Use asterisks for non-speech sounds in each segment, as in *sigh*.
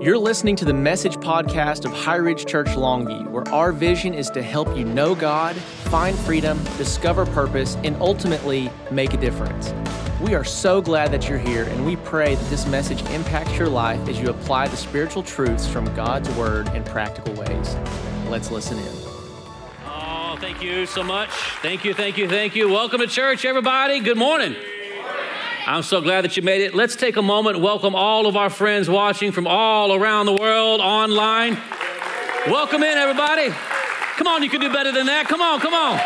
You're listening to the message podcast of HighRidge Church Longview, where our vision is to help you know God, find freedom, discover purpose, and ultimately make a difference. We are so glad that you're here, and we pray that this message impacts your life as you apply the spiritual truths from God's Word in practical ways. Let's listen in. Oh, thank you so much. Thank you, thank you, thank you. Welcome to church, everybody. Good morning. I'm so glad that you made it. Let's take a moment, welcome all of our friends watching from all around the world online. Welcome in, everybody. Come on, you can do better than that. Come on, come on.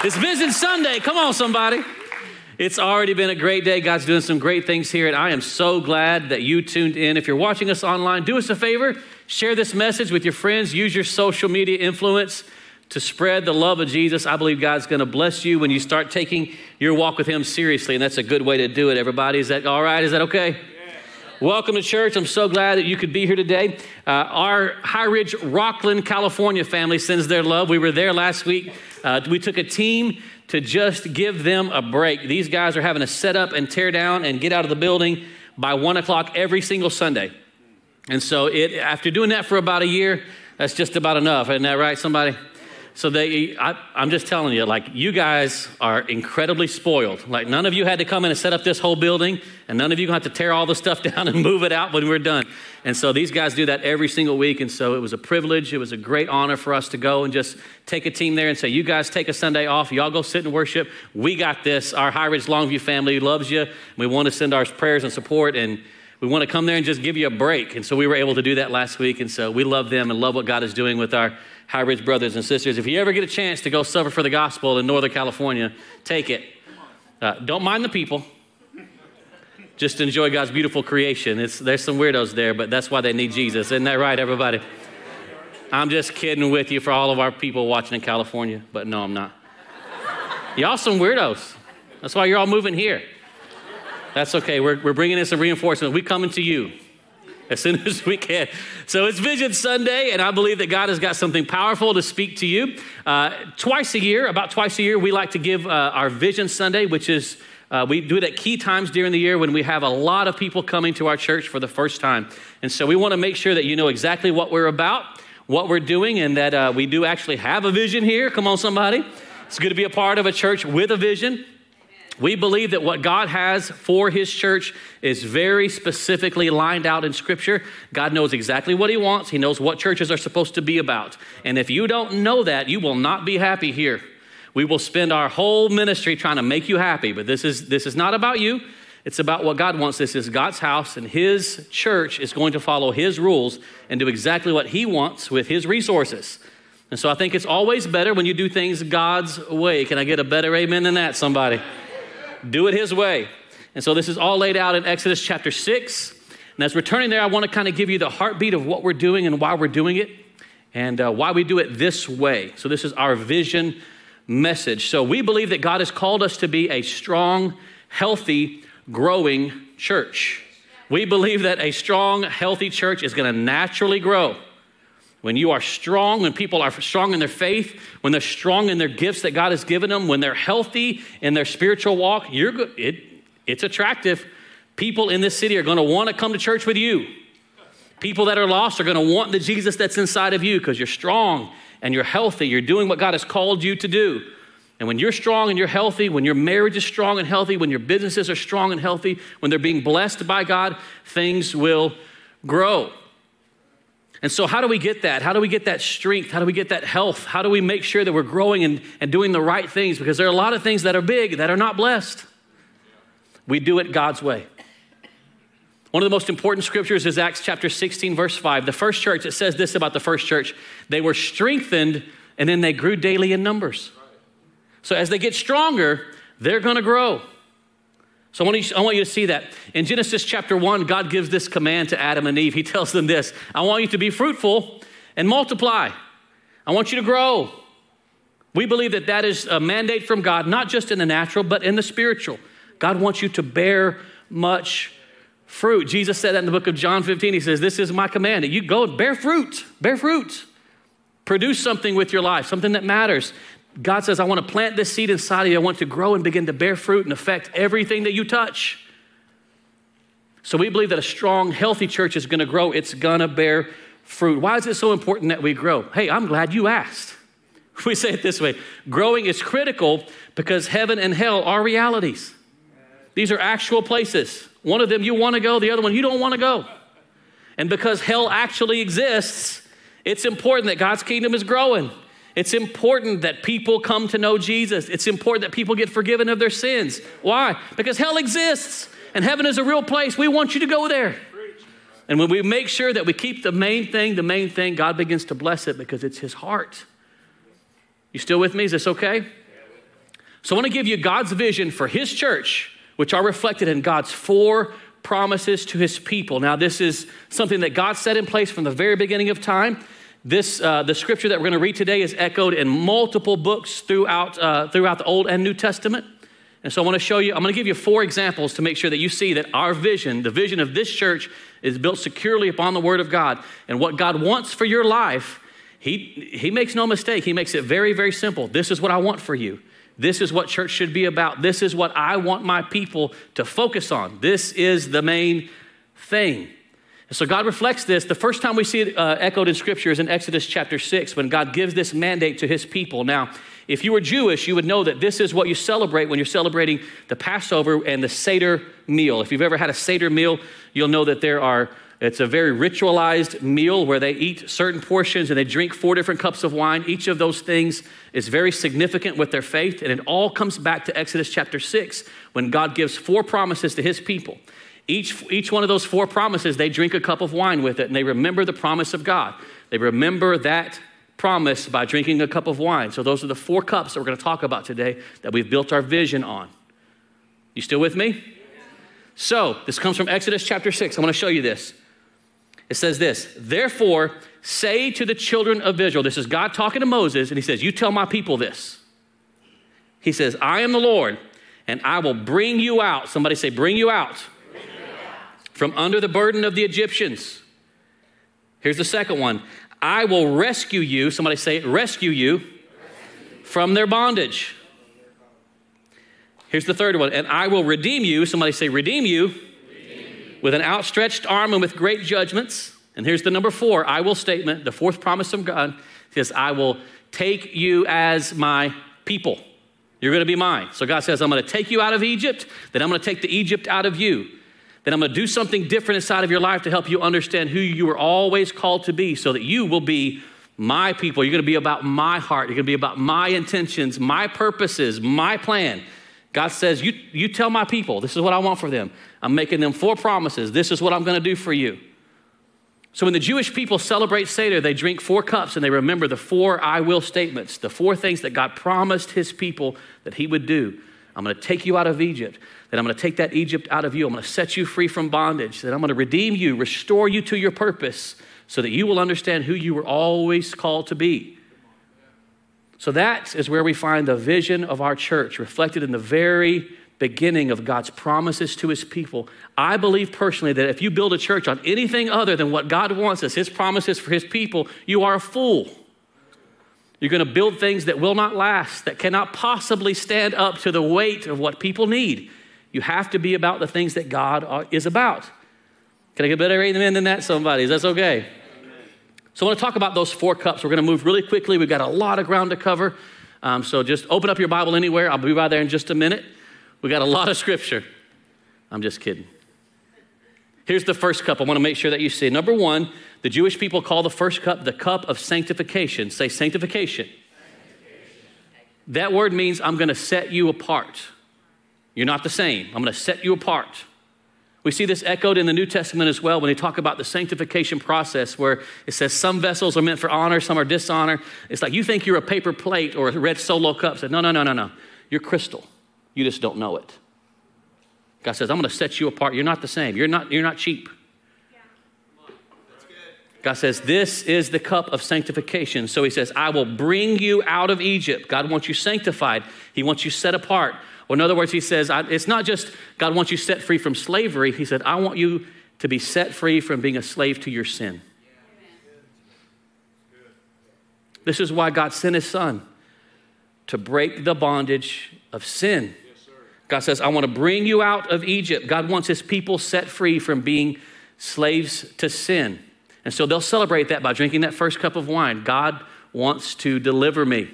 *laughs* it's Vision Sunday. Come on, somebody. It's already been a great day. God's doing some great things here, and I am so glad that you tuned in. If you're watching us online, do us a favor share this message with your friends, use your social media influence to spread the love of Jesus. I believe God's going to bless you when you start taking your walk with Him seriously, and that's a good way to do it, everybody. Is that all right? Is that okay? Welcome to church. I'm so glad that you could be here today. Uh, our HighRidge, Rocklin, California family sends their love. We were there last week. Uh, we took a team to just give them a break. These guys are having to set up and tear down and get out of the building by one o'clock every single Sunday. And so, it, after doing that for about a year, that's just about enough. Isn't that right, somebody? So they, I, am just telling you, like you guys are incredibly spoiled. Like none of you had to come in and set up this whole building, and none of you have to tear all the stuff *laughs* down and move it out when we're done. And so these guys do that every single week. And so it was a privilege. It was a great honor for us to go and just take a team there and say, "You guys take a Sunday off. Y'all go sit and worship. We got this. Our HighRidge Longview family loves you. We want to send our prayers and support and." we want to come there and just give you a break. And so we were able to do that last week. And so we love them and love what God is doing with our HighRidge brothers and sisters. If you ever get a chance to go suffer for the gospel in Northern California, take it. Uh, don't mind the people. Just enjoy God's beautiful creation. It's, there's some weirdos there, but that's why they need Jesus. Isn't that right, everybody? I'm just kidding with you for all of our people watching in California, but no, I'm not. Y'all some weirdos. That's why you're all moving here. That's okay. We're, we're bringing in some reinforcement. We coming to you *laughs* as soon as we can. So it's Vision Sunday, and I believe that God has got something powerful to speak to you. Uh, twice a year, about twice a year, we like to give uh, our Vision Sunday, which is uh, we do it at key times during the year when we have a lot of people coming to our church for the first time. And so we want to make sure that you know exactly what we're about, what we're doing, and that uh, we do actually have a vision here. Come on, somebody. It's good to be a part of a church with a vision. We believe that what God has for His church is very specifically lined out in Scripture. God knows exactly what He wants, He knows what churches are supposed to be about. And if you don't know that, you will not be happy here. We will spend our whole ministry trying to make you happy, but this is, this is not about you. It's about what God wants. This is God's house, and His church is going to follow His rules and do exactly what He wants with His resources. And so I think it's always better when you do things God's way. Can I get a better amen than that, somebody? Do it His way. And so this is all laid out in Exodus chapter 6. And as we're turning there, I want to kind of give you the heartbeat of what we're doing and why we're doing it and uh, why we do it this way. So this is our vision message. So we believe that God has called us to be a strong, healthy, growing church. We believe that a strong, healthy church is going to naturally grow. When you are strong, when people are strong in their faith, when they're strong in their gifts that God has given them, when they're healthy in their spiritual walk, you're good. It, it's attractive. People in this city are going to want to come to church with you. People that are lost are going to want the Jesus that's inside of you because you're strong and you're healthy. You're doing what God has called you to do. And when you're strong and you're healthy, when your marriage is strong and healthy, when your businesses are strong and healthy, when they're being blessed by God, things will grow. And so, how do we get that? How do we get that strength? How do we get that health? How do we make sure that we're growing and, and doing the right things? Because there are a lot of things that are big that are not blessed. We do it God's way. One of the most important scriptures is Acts chapter 16, verse 5. The first church, it says this about the first church they were strengthened and then they grew daily in numbers. So, as they get stronger, they're going to grow. So I want, you, I want you to see that. In Genesis chapter 1, God gives this command to Adam and Eve. He tells them this I want you to be fruitful and multiply. I want you to grow. We believe that that is a mandate from God, not just in the natural, but in the spiritual. God wants you to bear much fruit. Jesus said that in the book of John 15. He says, This is my command that you go and bear fruit, bear fruit. Produce something with your life, something that matters. God says, I want to plant this seed inside of you. I want to grow and begin to bear fruit and affect everything that you touch. So we believe that a strong, healthy church is going to grow. It's going to bear fruit. Why is it so important that we grow? Hey, I'm glad you asked. *laughs* We say it this way growing is critical because heaven and hell are realities. These are actual places. One of them you want to go, the other one you don't want to go. And because hell actually exists, it's important that God's kingdom is growing. It's important that people come to know Jesus. It's important that people get forgiven of their sins. Why? Because hell exists and heaven is a real place. We want you to go there. And when we make sure that we keep the main thing, the main thing, God begins to bless it because it's His heart. You still with me? Is this okay? So I want to give you God's vision for His church, which are reflected in God's four promises to His people. Now, this is something that God set in place from the very beginning of time. This, uh, the scripture that we're going to read today is echoed in multiple books throughout, uh, throughout the Old and New Testament. And so I want to show you, I'm going to give you four examples to make sure that you see that our vision, the vision of this church, is built securely upon the Word of God. And what God wants for your life, He, he makes no mistake. He makes it very, very simple. This is what I want for you. This is what church should be about. This is what I want my people to focus on. This is the main thing. And so God reflects this. The first time we see it uh, echoed in Scripture is in Exodus chapter 6 when God gives this mandate to his people. Now, if you were Jewish, you would know that this is what you celebrate when you're celebrating the Passover and the Seder meal. If you've ever had a Seder meal, you'll know that there are it's a very ritualized meal where they eat certain portions and they drink four different cups of wine. Each of those things is very significant with their faith, and it all comes back to Exodus chapter 6 when God gives four promises to his people. Each, each one of those four promises, they drink a cup of wine with it and they remember the promise of God. They remember that promise by drinking a cup of wine. So, those are the four cups that we're going to talk about today that we've built our vision on. You still with me? So, this comes from Exodus chapter 6. I want to show you this. It says this Therefore, say to the children of Israel, this is God talking to Moses, and he says, You tell my people this. He says, I am the Lord, and I will bring you out. Somebody say, Bring you out, bring you out. From under the burden of the Egyptians. Here's the second one I will rescue you, somebody say rescue you from their bondage. Here's the third one, and I will redeem you, somebody say, redeem you, redeem with an outstretched arm and with great judgments. And here's the number four I will statement, the fourth promise of God says, I will take you as my people. You're going to be mine. So God says, I'm going to take you out of Egypt, then I'm going to take the Egypt out of you then I'm going to do something different inside of your life to help you understand who you were always called to be so that you will be my people. You're going to be about my heart. You're going to be about my intentions, my purposes, my plan. God says, you, you tell my people, this is what I want for them. I'm making them four promises. This is what I'm going to do for you. So when the Jewish people celebrate Seder, they drink four cups and they remember the four I will statements, the four things that God promised his people that he would do. I'm going to take you out of Egypt that I'm going to take that Egypt out of you. I'm going to set you free from bondage, that I'm going to redeem you, restore you to your purpose, so that you will understand who you were always called to be. So that is where we find the vision of our church reflected in the very beginning of God's promises to his people. I believe personally that if you build a church on anything other than what God wants us, his promises for his people, you are a fool. You're going to build things that will not last, that cannot possibly stand up to the weight of what people need. You have to be about the things that God is about. Can I get a better amen than that, somebody? Is that okay? Amen. So I want to talk about those four cups. We're going to move really quickly. We've got a lot of ground to cover. Um, so just open up your Bible anywhere. I'll be right there in just a minute. We got a lot of scripture. I'm just kidding. Here's the first cup I want to make sure that you see. Number one, the Jewish people call the first cup the cup of sanctification. Say sanctification. sanctification. That word means I'm going to set you apart. You're not the same. I'm going to set you apart. We see this echoed in the New Testament as well when they talk about the sanctification process, where it says some vessels are meant for honor, some are dishonor. It's like you think you're a paper plate or a red solo cup. Said, no, no, no, no, no. You're crystal. You just don't know it. God says, I'm going to set you apart. You're not the same. You're not, you're not cheap. God says, This is the cup of sanctification. So he says, I will bring you out of Egypt. God wants you sanctified, He wants you set apart. In other words, he says, it's not just God wants you set free from slavery. He said, I want you to be set free from being a slave to your sin. This is why God sent his son to break the bondage of sin. God says, I want to bring you out of Egypt. God wants his people set free from being slaves to sin. And so they'll celebrate that by drinking that first cup of wine. God wants to deliver me.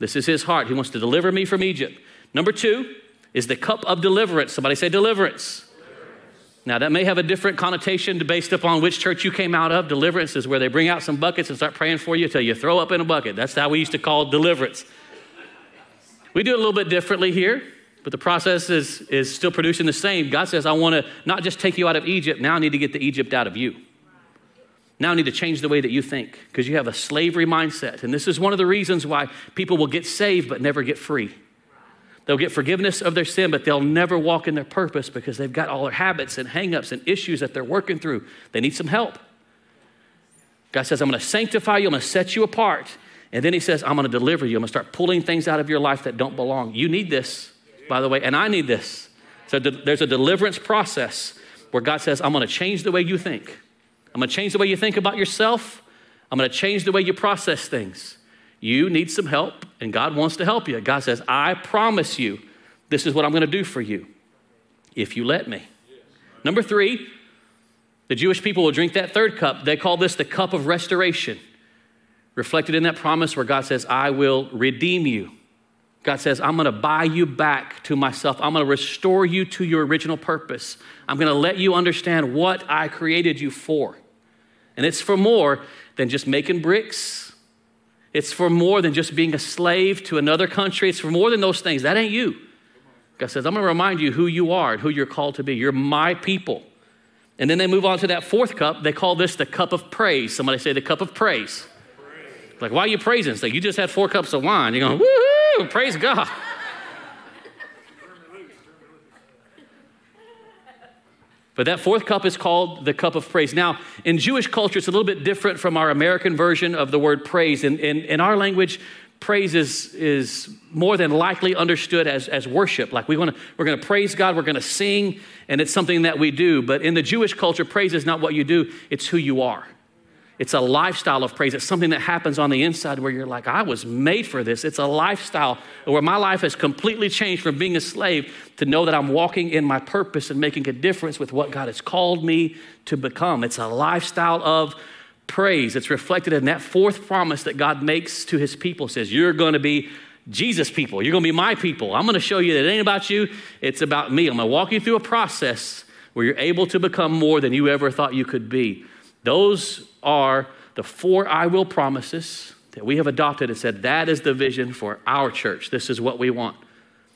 This is his heart. He wants to deliver me from Egypt. Number two is the cup of deliverance. Somebody say deliverance. Now, that may have a different connotation based upon which church you came out of. Deliverance is where they bring out some buckets and start praying for you until you throw up in a bucket. That's how we used to call deliverance. We do it a little bit differently here, but the process is, is still producing the same. God says, I want to not just take you out of Egypt, now I need to get the Egypt out of you. Now I need to change the way that you think because you have a slavery mindset. And this is one of the reasons why people will get saved but never get free. They'll get forgiveness of their sin, but they'll never walk in their purpose because they've got all their habits and hangups and issues that they're working through. They need some help. God says, I'm going to sanctify you, I'm going to set you apart. And then He says, I'm going to deliver you. I'm going to start pulling things out of your life that don't belong. You need this, by the way, and I need this. So there's a deliverance process where God says, I'm going to change the way you think. I'm going to change the way you think about yourself. I'm going to change the way you process things. You need some help, and God wants to help you. God says, I promise you, this is what I'm going to do for you if you let me. Number three, the Jewish people will drink that third cup. They call this the cup of restoration, reflected in that promise where God says, I will redeem you. God says, I'm going to buy you back to myself. I'm going to restore you to your original purpose. I'm going to let you understand what I created you for. And it's for more than just making bricks. It's for more than just being a slave to another country. It's for more than those things. That ain't you. God says, I'm going to remind you who you are and who you're called to be. You're my people. And then they move on to that fourth cup. They call this the cup of praise. Somebody say the cup of praise. praise. Like, why are you praising? It's like you just had four cups of wine. You're going, woohoo, praise God. But that fourth cup is called the cup of praise. Now, in Jewish culture, it's a little bit different from our American version of the word praise. In, in, in our language, praise is, is more than likely understood as, as worship. Like we wanna, we're going to praise God, we're going to sing, and it's something that we do. But in the Jewish culture, praise is not what you do, it's who you are. It's a lifestyle of praise. It's something that happens on the inside where you're like, I was made for this. It's a lifestyle where my life has completely changed from being a slave to know that I'm walking in my purpose and making a difference with what God has called me to become. It's a lifestyle of praise. It's reflected in that fourth promise that God makes to his people says, You're going to be Jesus people. You're going to be my people. I'm going to show you that it ain't about you, it's about me. I'm going to walk you through a process where you're able to become more than you ever thought you could be. Those are the four I will promises that we have adopted and said that is the vision for our church. This is what we want.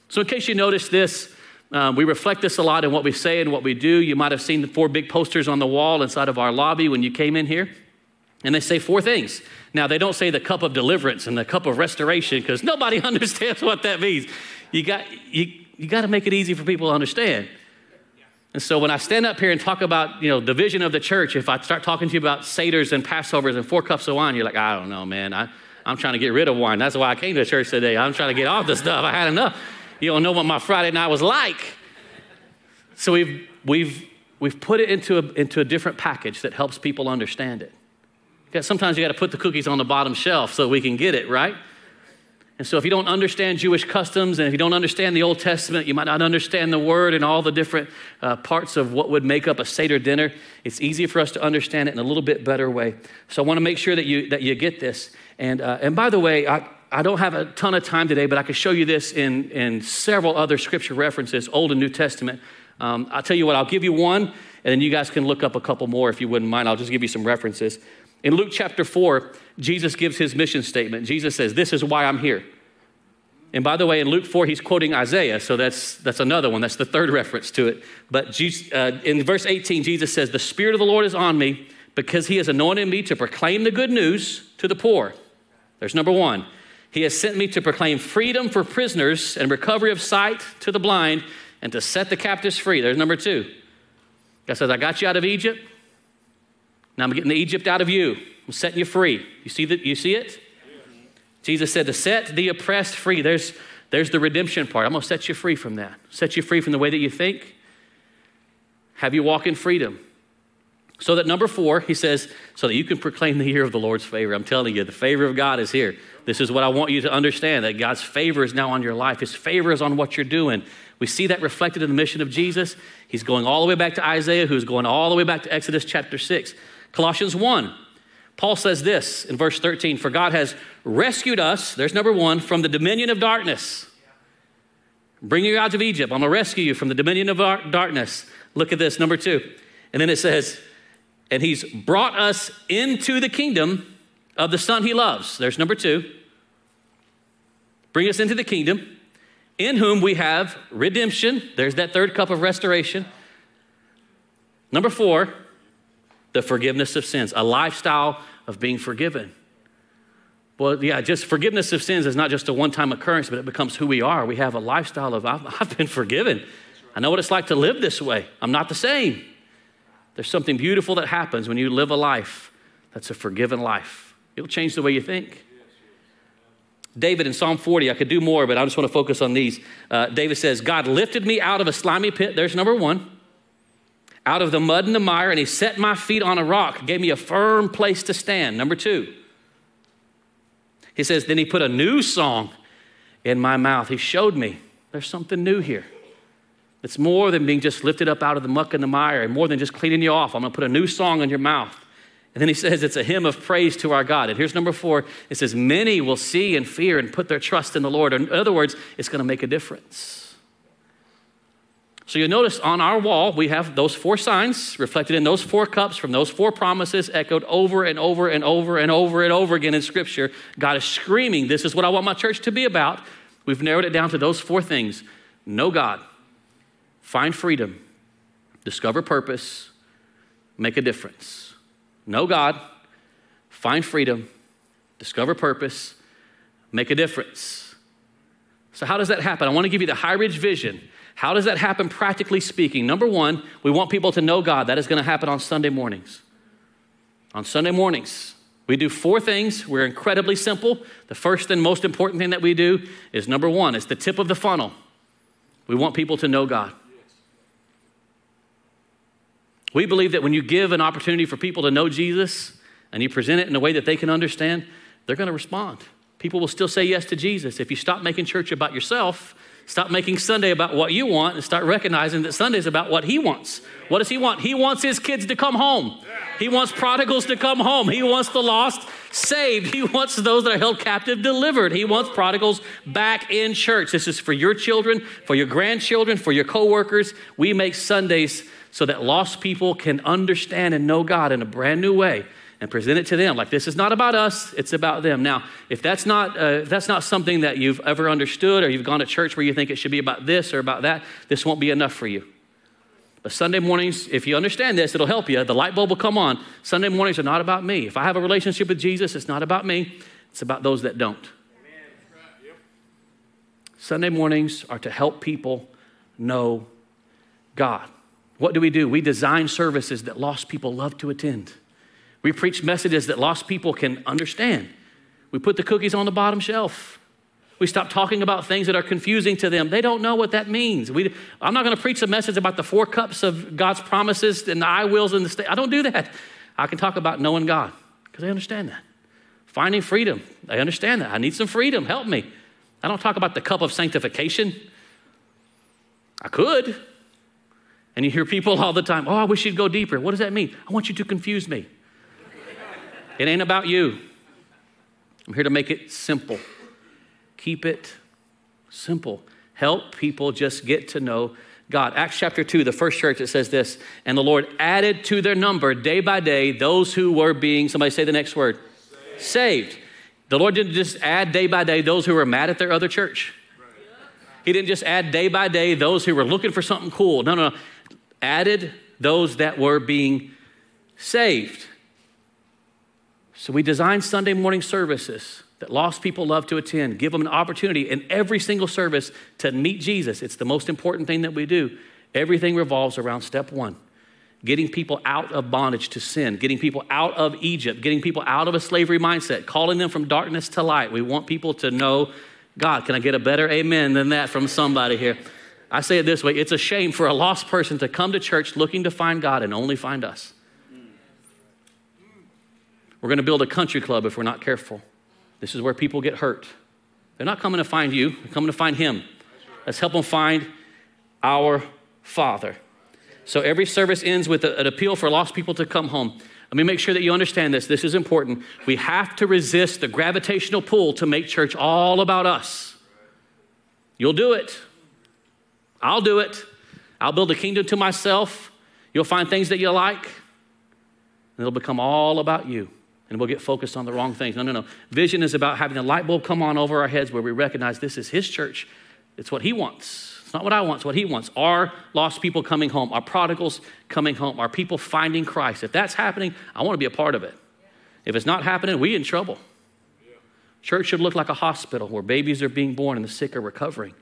So, in case you notice this, um, we reflect this a lot in what we say and what we do. You might have seen the four big posters on the wall inside of our lobby when you came in here. And they say four things. Now, they don't say the cup of deliverance and the cup of restoration because nobody *laughs* understands what that means. You got, you, you got to make it easy for people to understand. And so when I stand up here and talk about, you know, the vision of the church, if I start talking to you about Seder's and Passovers and four cups of wine, you're like, I don't know, man. I, I'm trying to get rid of wine. That's why I came to church today. I'm trying to get off the stuff. I had enough. You don't know what my Friday night was like. So we've, we've, we've put it into a, into a different package that helps people understand it. Sometimes you got to put the cookies on the bottom shelf so we can get it, right? And so, if you don't understand Jewish customs and if you don't understand the Old Testament, you might not understand the word and all the different uh, parts of what would make up a Seder dinner. It's easy for us to understand it in a little bit better way. So, I want to make sure that you, that you get this. And, uh, and by the way, I, I don't have a ton of time today, but I can show you this in, in several other scripture references, Old and New Testament. Um, I'll tell you what, I'll give you one, and then you guys can look up a couple more if you wouldn't mind. I'll just give you some references. In Luke chapter 4, Jesus gives his mission statement. Jesus says, This is why I'm here. And by the way, in Luke 4, he's quoting Isaiah, so that's, that's another one. That's the third reference to it. But Jesus, uh, in verse 18, Jesus says, The Spirit of the Lord is on me because he has anointed me to proclaim the good news to the poor. There's number one. He has sent me to proclaim freedom for prisoners and recovery of sight to the blind and to set the captives free. There's number two. God says, I got you out of Egypt. Now I'm getting the Egypt out of you. I'm setting you free. You see that? You see it? Jesus said to set the oppressed free. There's, there's the redemption part. I'm going to set you free from that. Set you free from the way that you think. Have you walk in freedom. So that number four, he says, so that you can proclaim the year of the Lord's favor. I'm telling you, the favor of God is here. This is what I want you to understand that God's favor is now on your life. His favor is on what you're doing. We see that reflected in the mission of Jesus. He's going all the way back to Isaiah, who's going all the way back to Exodus chapter 6. Colossians 1, Paul says this in verse 13 For God has rescued us, there's number one, from the dominion of darkness. Bring you out of Egypt. I'm going to rescue you from the dominion of darkness. Look at this, number two. And then it says, And he's brought us into the kingdom of the Son he loves. There's number two. Bring us into the kingdom, in whom we have redemption. There's that third cup of restoration. Number four, the forgiveness of sins, a lifestyle of being forgiven. Well, yeah, just forgiveness of sins is not just a one time occurrence, but it becomes who we are. We have a lifestyle of, I've, I've been forgiven. I know what it's like to live this way. I'm not the same. There's something beautiful that happens when you live a life that's a forgiven life. It'll change the way you think. David in Psalm 40, I could do more, but I just want to focus on these. Uh, David says, God lifted me out of a slimy pit. There's number one out of the mud and the mire, and he set my feet on a rock, gave me a firm place to stand. Number two, he says, Then he put a new song in my mouth. He showed me there's something new here. It's more than being just lifted up out of the muck and the mire, and more than just cleaning you off. I'm gonna put a new song in your mouth. And then he *laughs* says it's a hymn of praise to our God. And here's number four it says, Many will see and fear and put their trust in the Lord. In other words, it's gonna make a difference. So you'll notice on our wall, we have those four signs reflected in those four cups from those four promises, echoed over and over and over and over and over again in Scripture. God is screaming, This is what I want my church to be about. We've narrowed it down to those four things know God, find freedom, discover purpose, make a difference. Know God, find freedom, discover purpose, make a difference. So, how does that happen? I want to give you the HighRidge vision how does that happen practically speaking? Number one, we want people to know God. That is going to happen on Sunday mornings. On Sunday mornings, we do four things. We're incredibly simple. The first and most important thing that we do is number one, it's the tip of the funnel. We want people to know God. We believe that when you give an opportunity for people to know Jesus and you present it in a way that they can understand, they're going to respond. People will still say yes to Jesus. If you stop making church about yourself Stop making Sunday about what you want and start recognizing that Sunday is about what He wants. What does He want? He wants His kids to come home. He wants prodigals to come home. He wants the lost saved. He wants those that are held captive delivered. He wants prodigals back in church. This is for your children, for your grandchildren, for your coworkers. We make Sundays so that lost people can understand and know God in a brand new way and present it to them. Like this is not about us it's about them. Now if that's not uh, if that's not something that you've ever understood or you've gone to church where you think it should be about this or about that this won't be enough for you. But sunday mornings if you understand this it'll help you. The light bulb will come on. Sunday mornings are not about me. If i have a relationship with jesus it's not about me. It's about those that don't. Sunday mornings are to help people know god. What do we do? We design services that lost people love to attend we preach messages that lost people can understand. We put the cookies on the bottom shelf. We stop talking about things that are confusing to them. They don't know what that means. We, I'm not going to preach a message about the four cups of God's promises and the I wills and the state. I don't do that. I can talk about knowing God because they understand that. Finding freedom. They understand that. I need some freedom. Help me. I don't talk about the cup of sanctification. I could. And you hear people *laughs* all the time, oh, I wish you'd go deeper. What does that mean? I want you to confuse me. It ain't about you. I'm here to make it simple. Keep it simple. Help people just get to know God. Acts chapter 2, the first church, it says this And the Lord added to their number day by day those who were being, somebody say the next word, saved. saved. The Lord didn't just add day by day those who were mad at their other church. He didn't just add day by day those who were looking for something cool. No, no, no. Added those that were being saved. So we design Sunday morning services that lost people love to attend, give them an opportunity in every single service to meet Jesus. It's the most important thing that we do. Everything revolves around step one getting people out of bondage to sin, getting people out of Egypt, getting people out of a slavery mindset, calling them from darkness to light. We want people to know God. Can I get a better amen than that from somebody here? I say it this way it's a shame for a lost person to come to church looking to find God and only find us. We're going to build a country club if we're not careful. This is where people get hurt. They're not coming to find you, they're coming to find Him. Let's help them find our Father. So every service ends with an appeal for lost people to come home. Let me make sure that you understand this. This is important. We have to resist the gravitational pull to make church all about us. You'll do it. I'll do it. I'll build a kingdom to myself. You'll find things that you like, and it'll become all about you. And we'll get focused on the wrong things. No, no, no. Vision is about having a light bulb come on over our heads where we recognize this is His church. It's what He wants. It's not what I want, it's what He wants. Our lost people coming home, our prodigals coming home, our people finding Christ. If that's happening, I want to be a part of it. If it's not happening, we in trouble. Church should look like a hospital where babies are being born and the sick are recovering.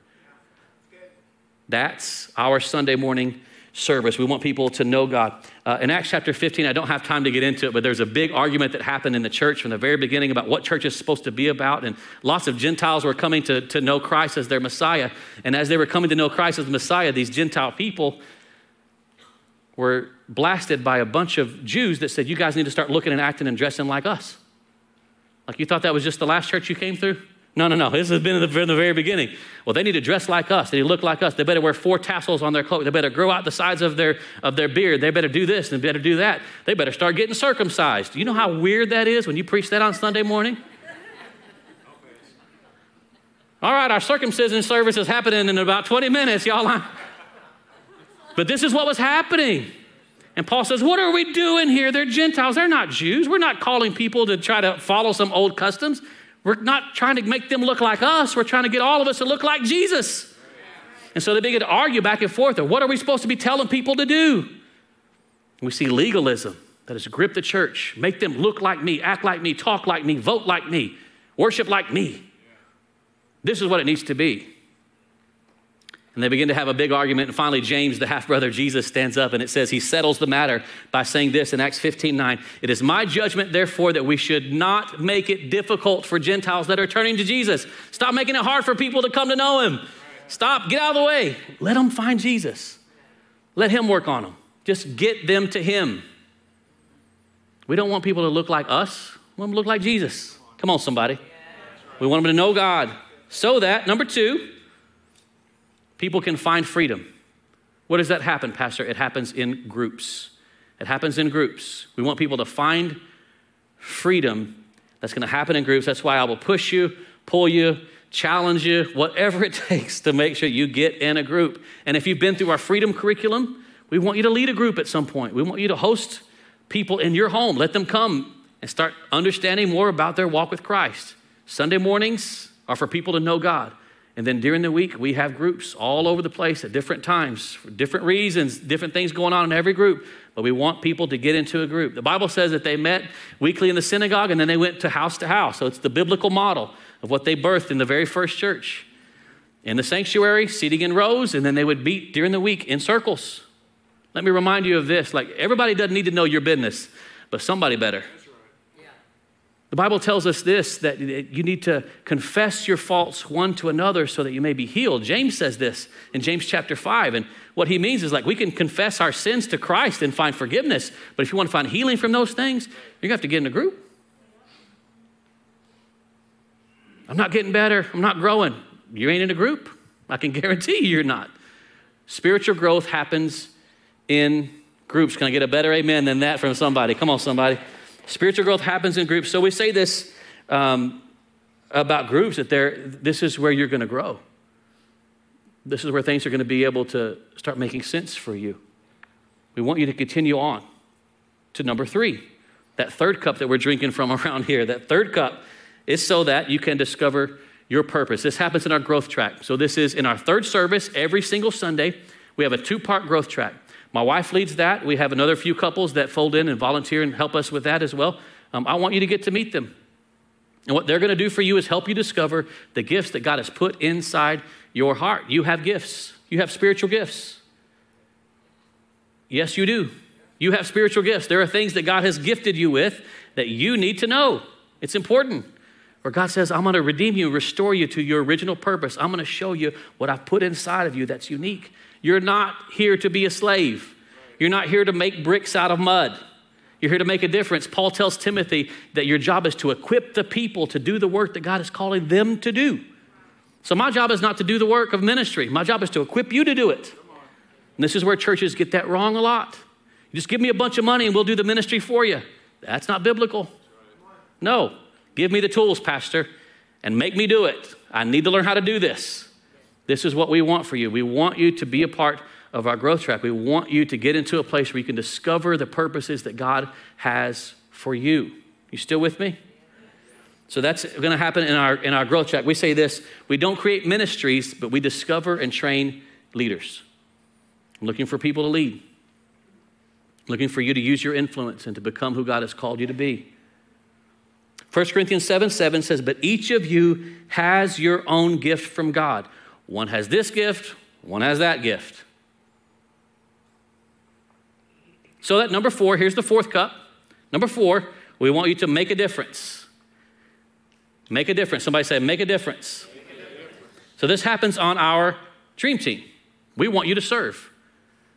That's our Sunday morning service. We want people to know God. Uh, in Acts chapter 15, I don't have time to get into it, but there's a big argument that happened in the church from the very beginning about what church is supposed to be about. And lots of Gentiles were coming to, to know Christ as their Messiah. And as they were coming to know Christ as the Messiah, these Gentile people were blasted by a bunch of Jews that said, You guys need to start looking and acting and dressing like us. Like you thought that was just the last church you came through? No, no, no. This has been from the very beginning. Well, they need to dress like us. They need to look like us. They better wear four tassels on their cloak. They better grow out the sides of their, of their beard. They better do this and better do that. They better start getting circumcised. You know how weird that is when you preach that on Sunday morning? All right, our circumcision service is happening in about 20 minutes, y'all. *laughs* But this is what was happening. And Paul says, What are we doing here? They're Gentiles. They're not Jews. We're not calling people to try to follow some old customs. We're not trying to make them look like us. We're trying to get all of us to look like Jesus. And so they begin to argue back and forth. what are we supposed to be telling people to do? We see legalism that has gripped the church. Make them look like me, act like me, talk like me, vote like me, worship like me. This is what it needs to be. And they begin to have a big argument. And finally, James, the half brother Jesus, stands up and it says he settles the matter by saying this in Acts 15 9. It is my judgment, therefore, that we should not make it difficult for Gentiles that are turning to Jesus. Stop making it hard for people to come to know him. Stop, get out of the way. Let them find Jesus. Let him work on them. Just get them to him. We don't want people to look like us, we want them to look like Jesus. Come on, somebody. We want them to know God. So that, number two, people can find freedom. What does that happen, Pastor? It happens in groups. It happens in groups. We want people to find freedom. That's going to happen in groups. That's why I will push you, pull you, challenge you, whatever it *laughs* takes to make sure you get in a group. And if you've been through our freedom curriculum, we want you to lead a group at some point. We want you to host people in your home. Let them come and start understanding more about their walk with Christ. Sunday mornings are for people to know God. And then during the week, we have groups all over the place at different times for different reasons, different things going on in every group. But we want people to get into a group. The Bible says that they met weekly in the synagogue and then they went to house to house. So it's the biblical model of what they birthed in the very first church. In the sanctuary, seating in rows, and then they would meet during the week in circles. Let me remind you of this like, everybody doesn't need to know your business, but somebody better. The Bible tells us this that you need to confess your faults one to another so that you may be healed. James says this in James chapter 5. And what he means is like we can confess our sins to Christ and find forgiveness. But if you want to find healing from those things, you're going to have to get in a group. I'm not getting better. I'm not growing. You ain't in a group. I can *laughs* guarantee you you're not. Spiritual growth happens in groups. Can I get a better amen than that from somebody? Come on, somebody. Spiritual growth happens in groups. So we say this um, about groups that this is where you're going to grow. This is where things are going to be able to start making sense for you. We want you to continue on to number three. That third cup that we're drinking from *laughs* around here, that third cup is so that you can discover your purpose. This happens in our growth track. So, this is in our third service every single Sunday. We have a two part growth track. My wife leads that. We have another few couples that fold in and volunteer and help us with that as well. Um, I want you to get to meet them. And what they're going to do for you is help you discover the gifts that God has put inside your heart. You have gifts, you have spiritual gifts. Yes, you do. You have spiritual gifts. There are things that God has gifted you with that you need to know. It's important. Where God says, I'm going to redeem you, restore you to your original purpose. I'm going to show you what I've put inside of you that's unique. You're not here to be a slave. You're not here to make bricks out of mud. You're here to make a difference. Paul tells Timothy that your job is to equip the people to do the work that God is calling them to do. So, my job is not to do the work of ministry. My job is to equip you to do it. And this is where churches get that wrong a lot. You just give me a bunch of money and we'll do the ministry for you. That's not biblical. No, give me the tools, Pastor, and make me do it. I need to learn how to do this. This is what we want for you. We want you to be a part of our growth track. We want you to get into a place where you can discover the purposes that God has for you. You still with me? So that's going to happen in our in our growth track. We say this, we don't create ministries, but we discover and train leaders. I'm looking for people to lead. looking for you to use your influence and to become who God has called you to be. 1 Corinthians 7 7 says, But each of you has your own gift from God. One has this gift, one has that gift. So, that number four, here's the fourth cup. Number four, we want you to make a difference. Make a difference. Somebody say, make a difference. Make a difference. So, this happens on our dream team. We want you to serve.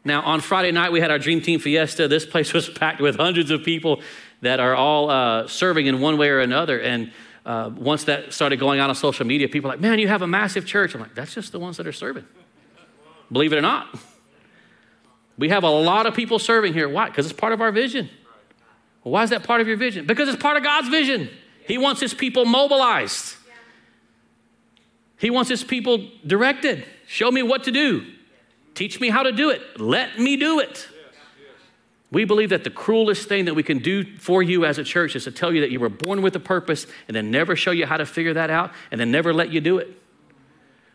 Now, on Friday night, we had our Dream Team Fiesta. This place *laughs* was packed with hundreds of people that are all uh, serving in one way or another. And uh, once that started going out on social media, people are like, man, you have a massive church. I'm like, that's just the ones that are serving. Believe it or not. We have a lot of people serving here. Why? Because it's part of our vision. Why is that part of your vision? Because it's part of God's vision. He wants his people mobilized. He wants his people directed. Show me what to do. Teach me how to do it. Let me do it. We believe that the cruelest thing that we can do for you as a church is to tell you that you were born with a purpose and then never show you how to figure that out and then never let you do it.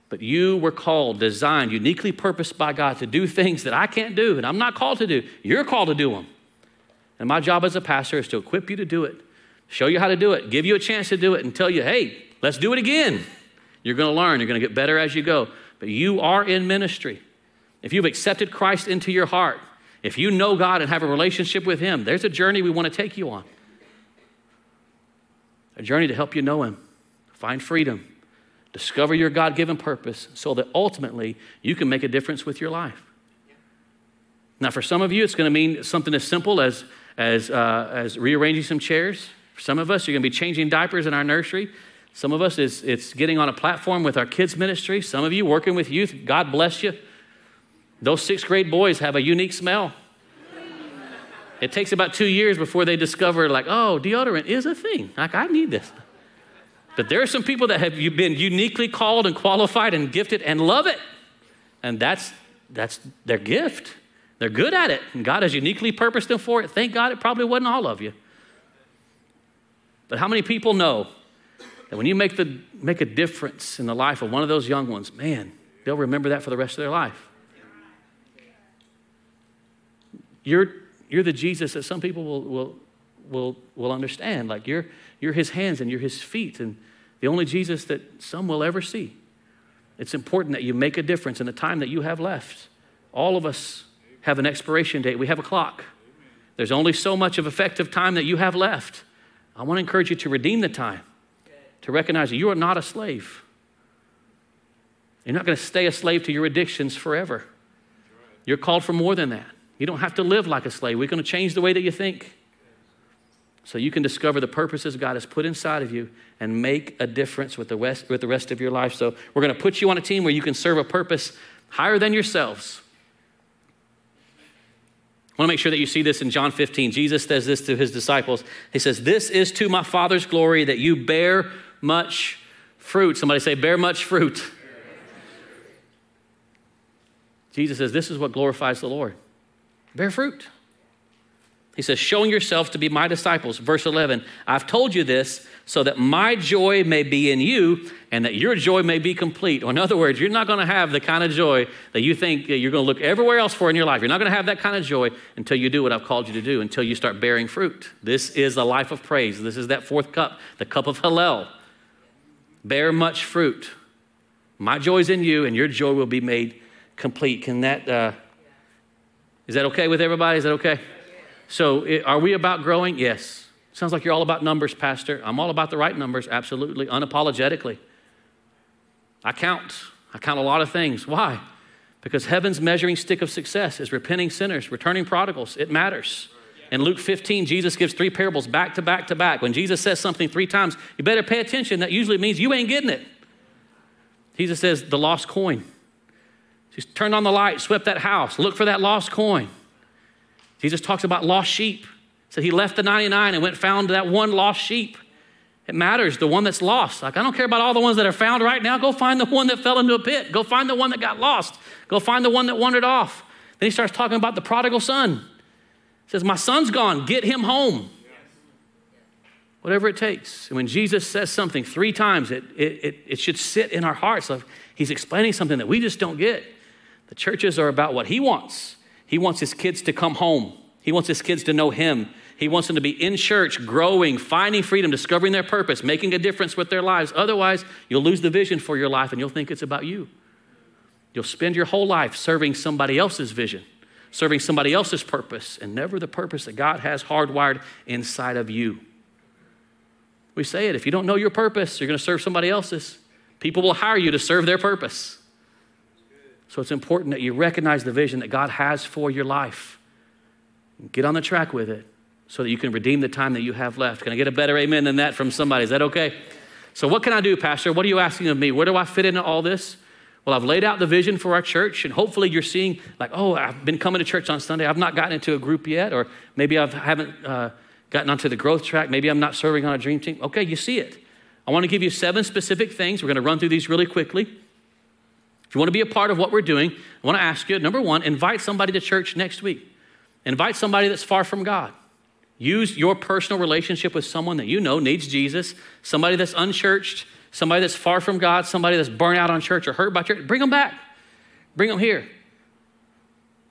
But you were called, designed, uniquely purposed by God to do things that I can't do and I'm not called to do. You're called to do them. And my job as a pastor is to equip you to do it, show you how to do it, give you a chance to do it, and tell you, hey, let's do it again. You're going to learn, you're going to get better as you go. But you are in ministry. If you've accepted Christ into your heart, if you know God and have a relationship with Him, there's a journey we want to take you on. A journey to help you know Him, find freedom, discover your God given purpose so that ultimately you can make a difference with your life. Now, for some of you, it's going to mean something as simple as, as, uh, as rearranging some chairs. For some of us, you're going to be changing diapers in our nursery. Some of us, it's, it's getting on a platform with our kids' ministry. Some of you working with youth. God bless you. Those sixth grade boys have a unique smell. It takes about two years before they discover, like, oh, deodorant is a thing. Like, I need this. But there are some people that have been uniquely called and qualified and gifted and love it. And that's, that's their gift. They're good at it. And God has uniquely purposed them for it. Thank God it probably wasn't all of you. But how many people know that when you make, the, make a difference in the life of one of those young ones, man, they'll remember that for the rest of their life? You're, you're the Jesus that some people will, will, will, will understand. Like you're, you're his hands and you're his feet, and the only Jesus that some will ever see. It's important that you make a difference in the time that you have left. All of us have an expiration date, we have a clock. There's only so much of effective time that you have left. I want to encourage you to redeem the time, to recognize that you are not a slave. You're not going to stay a slave to your addictions forever. You're called for more than that. You don't have to live like a slave. We're going to change the way that you think so you can discover the purposes God has put inside of you and make a difference with the rest, with the rest of your life. So we're going to put you on a team where you can serve a purpose higher than yourselves. I want to make sure that you see this in John 15. Jesus says this to his disciples. He says, This is to my Father's glory that you bear much fruit. Somebody say, Bear much fruit. Jesus says, This is what glorifies the Lord bear fruit. He says, showing yourself to be my disciples. Verse 11, I've told you this so that my joy may be in you and that your joy may be complete. Or in other words, you're not going to have the kind of joy that you think you're going to look everywhere else for in your life. You're not going to have that kind of joy until you do what I've called you to do, until you start bearing fruit. This is a life of praise. This is that fourth cup, the cup of Hallel. Bear much fruit. My joy is in you, and your joy will be made complete. Can that uh, is that okay with everybody? Is that okay? So, are we about growing? Yes. Sounds like you're all about numbers, Pastor. I'm all about the right numbers, absolutely, unapologetically. I count. I count a lot of things. Why? Because heaven's measuring stick of success is repenting sinners, returning prodigals. It matters. In Luke 15, Jesus gives three parables back to back to back. When Jesus says something three times, you better pay attention. That usually means you ain't getting it. Jesus says, the lost coin. She turned on the light, swept that house, look for that lost coin. Jesus talks about lost sheep. Said he left the 99 and went found that one lost sheep. It matters, the one that's lost. Like, I don't care about all the ones that are found right now. Go find the one that fell into a pit. Go find the one that got lost. Go find the one that wandered off. Then he starts talking about the prodigal son. He says, My son's gone. Get him home. Whatever it takes. And when Jesus says something three times, it, it, it, it should sit in our hearts. Like he's explaining something that we just don't get. The churches are about what he wants. He wants his kids to come home. He wants his kids to know him. He wants them to be in church, growing, finding freedom, discovering their purpose, making a difference with their lives. Otherwise, you'll lose the vision for your life and you'll think it's about you. You'll spend your whole life serving somebody else's vision, serving somebody else's purpose, and never the purpose that God has hardwired inside of you. We say it if you don't know your purpose, you're going to serve somebody else's. People will hire you to serve their purpose. So it's important that you recognize the vision that God has for your life. Get on the track with it so that you can redeem the time that you have left. Can I get a better amen than that from somebody? Is that okay? So, what can I do, Pastor? What are you asking of me? Where do I fit into all this? Well, I've laid out the vision for our church, and hopefully you're seeing, like, oh, I've been coming to church on Sunday. I've not gotten into a group yet, or maybe I haven't uh, gotten onto the growth track. Maybe I'm not serving on a dream team. Okay, you see it. I want to give you seven specific things. We're going to run through these really quickly. If you want to be a part of what we're doing, I want to ask you number one, invite somebody to church next week. Invite somebody that's far from God. Use your personal relationship with someone that you know needs Jesus, somebody that's unchurched, somebody that's far from God, somebody that's burnt out on church or hurt by church. Bring them back. Bring them here.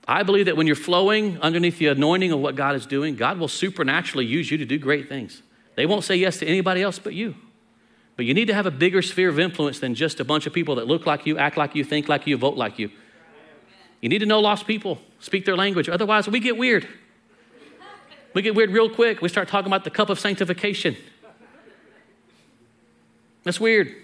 I believe that when you're flowing underneath the anointing of what God is doing, God will supernaturally use you to do great things. They won't say yes to anybody else but you. But you need to have a bigger sphere of influence than just a bunch of people that look like you, act like you, think like you, vote like you. You need to know lost people, speak their language. Otherwise, we get weird. We get weird real quick. We start talking about the cup of sanctification. That's weird.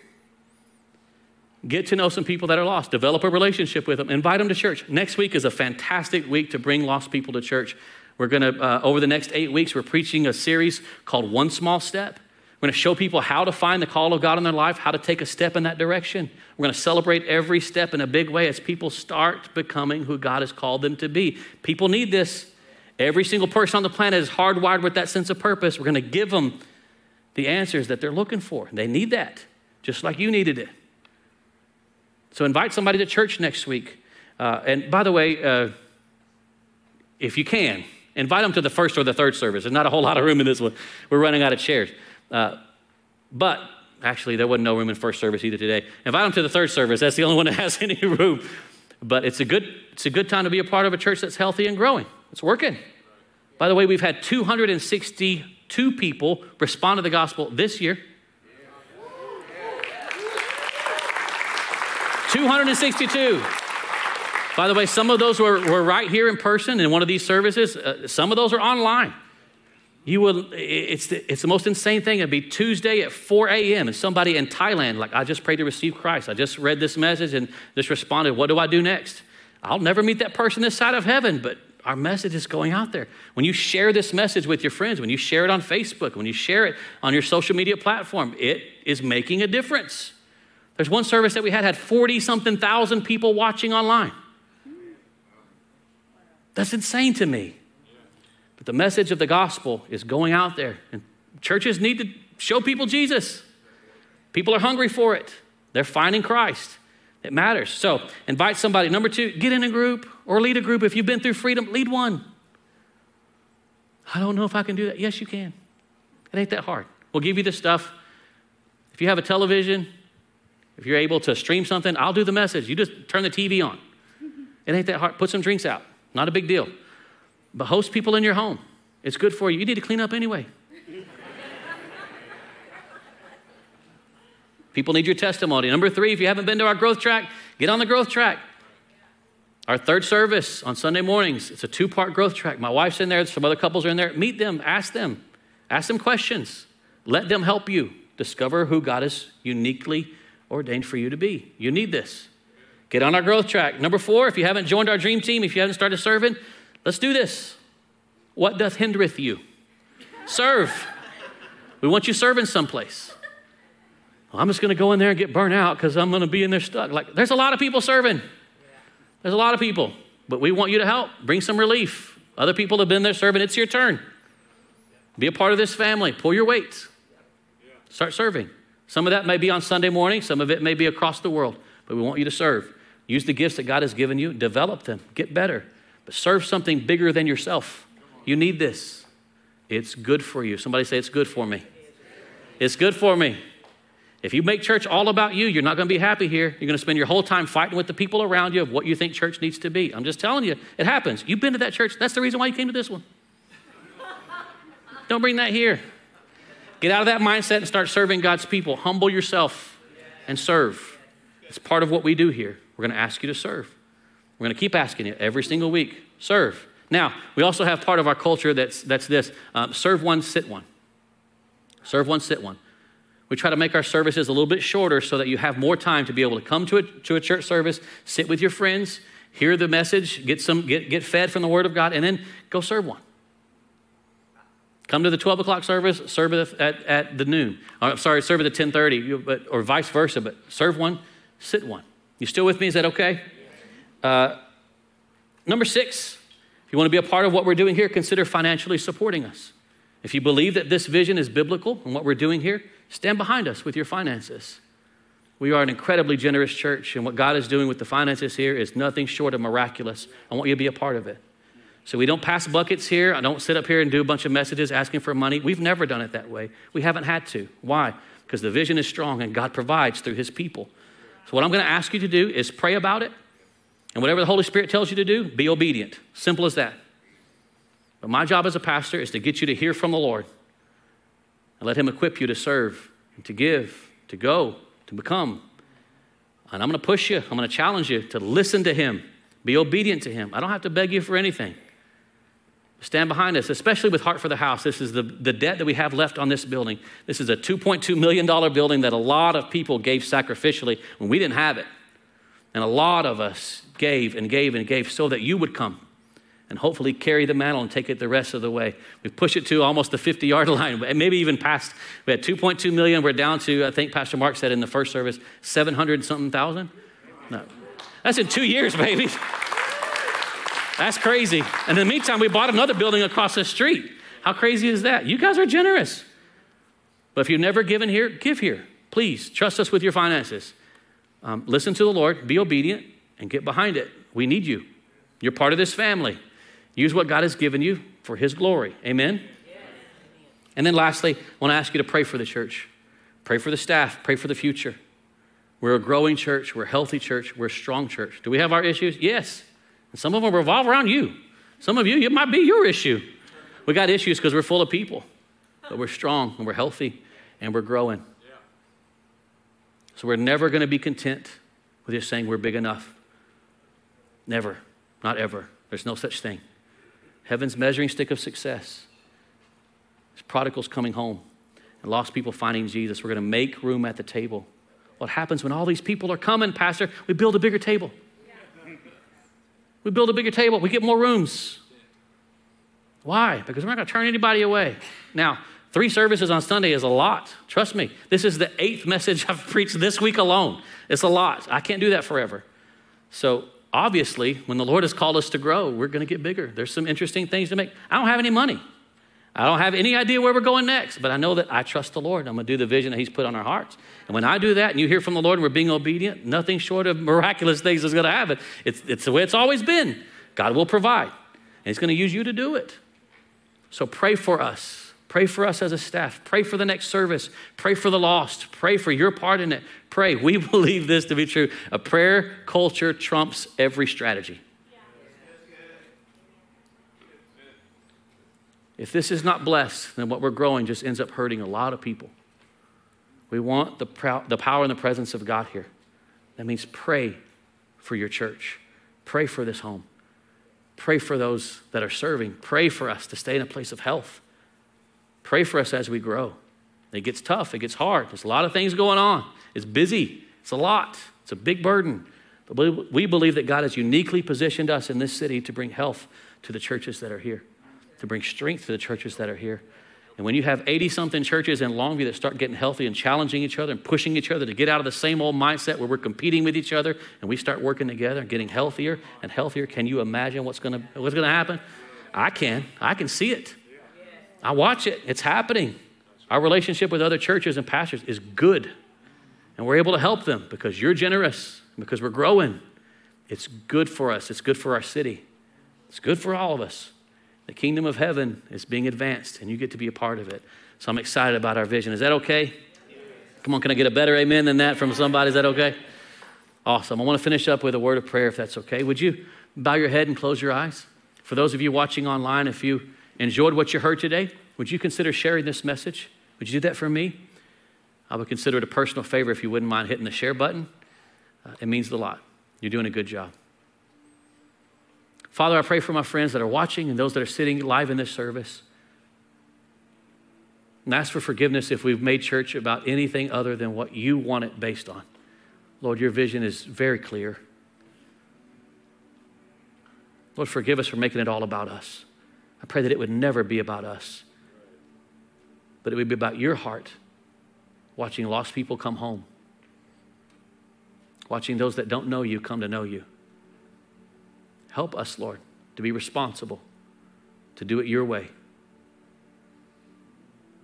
Get to know some people that are lost. Develop a relationship with them. Invite them to church. Next week is a fantastic week to bring lost people to church. We're going to, uh, over the next eight weeks, we're preaching a series called One Small Step. We're going to show people how to find the call of God in their life, how to take a step in that direction. We're going to celebrate every step in a big way as people start becoming who God has called them to be. People need this. Every single person on the planet is hardwired with that sense of purpose. We're going to give them the answers that they're looking for. They need that, just like you needed it. So invite somebody to church next week. Uh, and by the way, uh, if you can, invite them to the first or the third service. There's not a whole lot of room in this one. We're running out of chairs. Uh, but actually, there wasn't no room in first service either today. Invite them to the third service. That's the only one that has *laughs* any room. But it's a good, it's a good time to be a part of a church that's healthy and growing. It's working. By the way, we've had 262 people respond to the gospel this year. 262. By the way, some of those were, were right here in person in one of these services. Uh, some of those are online. You will, it's the, it's the most insane thing. It'd be Tuesday at 4 a.m. and somebody in Thailand, like, I just prayed to receive Christ. I just read this message and just responded, What do I do next? I'll never meet that person this side of heaven, but our message is going out there. When you share this message with your friends, when you share it on Facebook, when you share it on your social media platform, it is making a difference. There's one service that we had had 40 something thousand people watching online. That's insane to me. The message of the gospel is going out there, and churches need to show people Jesus. People are hungry for it, they're finding Christ. It matters. So invite somebody. Number two, get in a group or lead a group. If you've been through freedom, lead one. I don't know if I can do that. Yes, you can. It ain't that hard. We'll give you the stuff. If you have a television, if you're able to stream something, I'll do the message. You just turn the TV on. It ain't that hard. Put some drinks out. Not a big deal. But host people in your home. It's good for you. You need to clean up anyway. people need your testimony. Number three, if you haven't been to our growth track, get on the growth track. Our third service on Sunday mornings, it's a two part growth track. My wife's in there, some other couples are in there. Meet them, ask them, ask them questions. Let them help you discover who God has uniquely ordained for you to be. You need this. Get on our growth track. Number four, if you haven't joined our dream team, if you haven't started serving, Let's do this. What doth hindereth you? Serve. We want you serving someplace. Well, I'm just going to go in there and get burnt out because I'm going to be in there stuck. Like, there's a lot of people serving. There's a lot of people, but we want you to help. Bring some relief. Other people have been there serving. It's your turn. Be a part of this family. Pull your weight. Start serving. Some of that may be on Sunday morning, some of it may be across the world, but we want you to serve. Use the gifts that God has given you, develop them, get better, but serve something bigger than yourself. You need this. It's good for you. Somebody say, It's good for me. It's good for me. If you make church all about you, you're not going to be happy here. You're going to spend your whole time fighting with the people around you of what you think church needs to be. I'm just telling you, it happens. You've been to that church. That's the reason why you came to this one. Don't bring that here. Get out of that mindset and start serving God's people. Humble yourself and serve. It's part of what we do here. We're going to ask you to serve. We're going to keep asking you every single week serve. Now, we also have part of our culture that's, that's this um, serve one, sit one. Serve one, sit one. We try to make our services a little bit shorter so that you have more time to be able to come to a, to a church service, sit with your friends, hear the message, get, some, get, get fed from the Word of God, and then go serve one. Come to the 12 o'clock service, serve at, at, the noon. Or, uh, sorry, serve at the 1030, but, or vice versa, but serve one, sit one. You still with me? Is that okay? Uh, number six, if you want to be a part of what we're doing here, consider financially supporting us. If you believe that this vision is biblical and what we're doing here, stand behind us with your finances. We are an incredibly generous church, and what God is doing with the finances here is nothing short of miraculous. I want you to be a part of it. So we don't pass buckets here. I don't sit up here and do a bunch of messages asking for money. We've never done it that way. We haven't had to. Why? Because the vision is strong and God provides through his people. So what I'm going to ask you to do is pray about it. And whatever the Holy Spirit tells you to do, be obedient. Simple as that. But my job as a pastor is to get you to hear from the Lord and let him equip you to serve to give, to go, to become. And I'm going to push you, I'm going to challenge you to listen to him, be obedient to him. I don't have to beg you for anything. Stand behind us, especially with Heart for the House. This is the, the debt that we have left on this building. This is a $2.2 million building that a lot of people gave sacrificially when we didn't have it. And a lot of us gave and gave and gave so that you would come and hopefully carry the mantle and take it the rest of the way. We push it to almost the 50 yard *laughs* line, maybe even past. We had 2.2 million. We're down to, I think Pastor Mark said in the first service, 700 something thousand. No, that's in two years, baby. That's crazy. And in the meantime, we bought another building across the street. How crazy is that? You guys are generous. But if you've never given here, give here. Please trust us with your finances. Um, listen to the Lord, be obedient, and get behind it. We need you. You're part of this family. Use what God has given you for His glory. Amen? Yes. And then lastly, I want to ask you to pray for the church. Pray for the staff. Pray for the future. We're a growing church. We're a healthy church. We're a strong church. Do we have our issues? Yes. And some of them revolve around you. Some of you, it might be your issue. We got issues because we're full of people, but we're strong and we're healthy and we're growing. So we're never going to be content with just saying we're big enough. Never, not ever. There's no such thing. Heaven's measuring stick of success. There's prodigals coming home and lost people finding Jesus. We're going to make room at the table. What happens when all these people are coming, Pastor? We build a bigger table. We build a bigger table, we get more rooms. Why? Because we're not going to turn anybody away. Now, three services on Sunday is a lot. Trust me. This is the eighth message *laughs* I've preached this week alone. It's a lot. I can't do that forever. So, obviously, when the Lord has called us to grow, we're going to get bigger. There's some interesting things to make. I don't have any money. I don't have any idea where we're going next, but I know that I trust the Lord. I'm going to do the vision that He's put on our hearts. And when I do that and you hear from the Lord and we're being obedient, nothing short of miraculous things is going to happen. It's, it's the way it's always been. God will provide, and He's going to use you to do it. So pray for us. Pray for us as a staff. Pray for the next service. Pray for the lost. Pray for your part in it. Pray. We *laughs* believe this to be true. A prayer culture trumps every strategy. If this is not blessed, then what we're growing just ends up hurting a lot of people. We want the, the power and the presence of God here. That means pray for your church, pray for this home, pray for those that are serving, pray for us to stay in a place of health, pray for us as we grow. It gets tough, it gets hard. There's a lot of things going on. It's busy, it's a lot, it's a big burden. But we believe that God has uniquely positioned us in this city to bring health to the churches that are here. to bring strength to the churches that are here. And when you have 80 something churches in Longview that start getting healthy and challenging each other and pushing each other to get out of the same old mindset where we're competing with each other and we start working together and getting healthier and healthier, can you imagine what's going to what's going to happen? I can. I can see it. I watch it. It's happening. Our relationship with other churches and pastors is good. And we're able to help them because you're generous, because we're growing. It's good for us. It's good for our city. It's good for all of us. The kingdom of heaven is being advanced, and you get to be a part of it. So I'm excited about our vision. Is that okay? Come on, can I get a better amen than that from somebody? Is that okay? Awesome. I want to finish up with a word of prayer, if that's okay. Would you bow your head and close your eyes? For those of you watching online, if you enjoyed what you heard today, would you consider sharing this message? Would you do that for me? I would consider it a personal favor if you wouldn't mind hitting the share button. Uh, it means a lot. You're doing a good job. Father, I pray for my friends that are watching and those that are sitting live in this service. And ask for forgiveness if we've made church about anything other than what you want it based on. Lord, your vision is very clear. Lord, forgive us for making it all about us. I pray that it would never be about us, but it would be about your heart, watching lost people come home, watching those that don't know you come to know you. Help us, Lord, to be responsible, to do it your way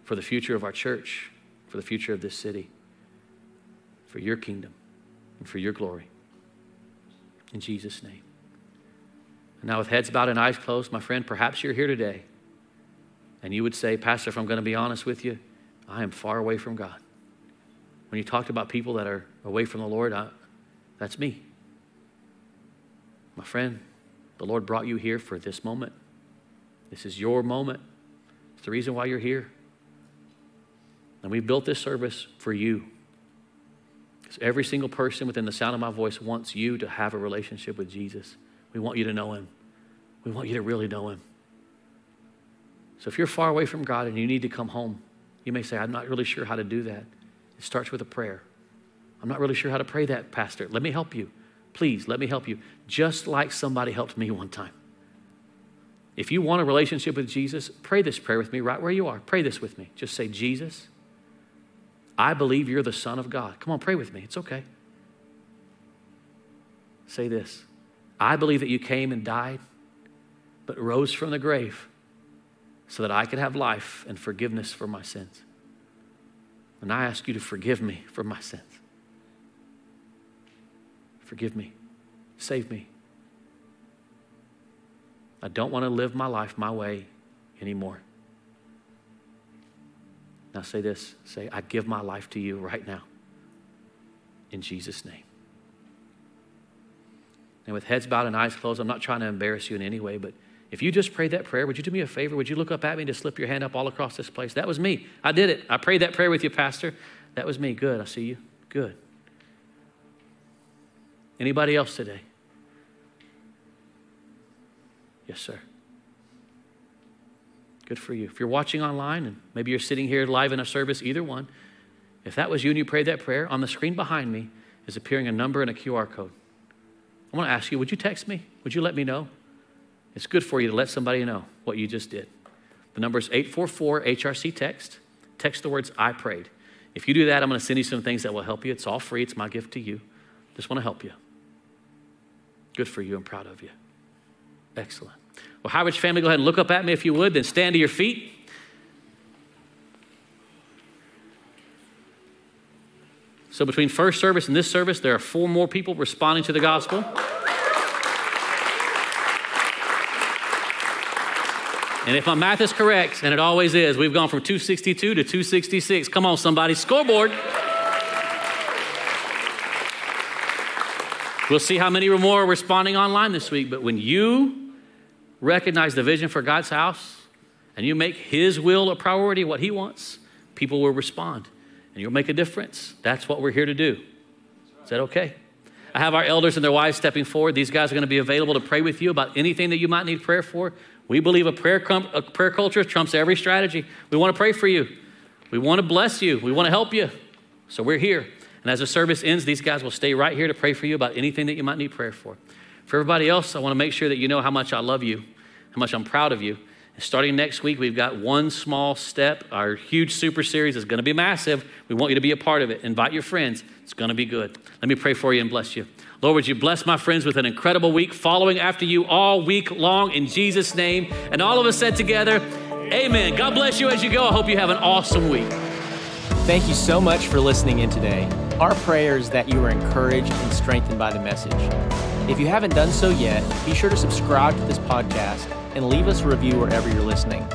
for the future of our church, for the future of this city, for your kingdom, and for your glory. In Jesus' name. And now, with heads bowed and eyes closed, my friend, perhaps you're here today and you would say, Pastor, if I'm going to be honest with you, I am far away from God. When you talked about people that are away from the Lord, I, that's me. My friend, the Lord brought you here for this moment. This is your moment. It's the reason why you're here. And we built this service for you. Because every single person within the sound of my voice wants you to have a relationship with Jesus. We want you to know Him. We want you to really know Him. So if you're far away from God and you need to come home, you may say, I'm not really sure how to do that. It starts with a prayer. I'm not really sure how to pray that, Pastor. Let me help you. Please let me help you, just like somebody helped me one time. If you want a relationship with Jesus, pray this prayer with me right where you are. Pray this with me. Just say, Jesus, I believe you're the Son of God. Come on, pray with me. It's okay. Say this I believe that you came and died, but rose from the grave so that I could have life and forgiveness for my sins. And I ask you to forgive me for my sins. Forgive me. Save me. I don't want to live my life my way anymore. Now say this say, I give my life to you right now. In Jesus' name. And with heads bowed and eyes closed, I'm not trying to embarrass you in any way, but if you just prayed that prayer, would you do me a favor? Would you look up at me and just slip your hand up all across this place? That was me. I did it. I prayed that prayer with you, Pastor. That was me. Good. I see you. Good. Anybody else today? Yes, sir. Good for you. If you're watching online and maybe you're sitting here live in a service, either one, if that was you and you prayed that prayer, on the screen behind me is appearing a number and a QR code. I want to ask you, would you text me? Would you let me know? It's good for you to let somebody know what you just did. The number is 844 HRC text. Text the words I prayed. If you do that, I'm going to send you some things that will help you. It's all free, it's my gift to you. Just want to help you. Good for you. I'm proud of you. Excellent. Well, HighRidge family, go ahead and look up at me if you would, then stand to your feet. So, between first service and this service, there are four more people responding to the gospel. And if my math is correct, and it always is, we've gone from 262 to 266. Come on, somebody, scoreboard. We'll see how many more are responding online this week. But when you recognize the vision for God's house and you make His will a priority, what He wants, people will respond and you'll make a difference. That's what we're here to do. Is that okay? I have our elders and their wives stepping forward. These guys are going to be available to pray with you about anything that you might need prayer for. We believe a prayer, a prayer culture trumps every strategy. We want to pray for you. We want to bless you. We want to help you. So we're here. And as the service ends, these guys will stay right here to pray for you about anything that you might need prayer for. For everybody else, I want to make sure that you know how much I love you, how much I'm proud of you. Starting next week, we've got one small step. Our huge super series is going to be massive. We want you to be a part of it. Invite your friends. It's going to be good. Let me pray for you and bless you. Lord, would you bless my friends with an incredible week, following after you all week long in Jesus' name. And all of us said together, Amen. God bless you as you go. I hope you have an awesome week. Thank you so much for listening in today. Our prayer is that you are encouraged and strengthened by the message. If you haven't done so yet, be sure to subscribe to this podcast and leave us a review wherever you're listening.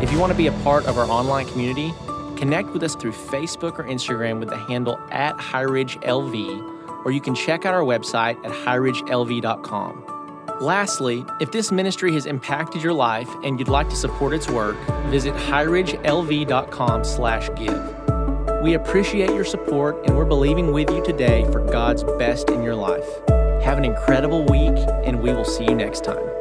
If you want to be a part of our online community, connect with us through Facebook or Instagram with the handle at HighRidgeLV, or you can check out our website at highridgelv.com. Lastly, if this ministry has impacted your life and you'd like to support its work, visit highridgelv.com/give. We appreciate your support and we're believing with you today for God's best in your life. Have an incredible week and we will see you next time.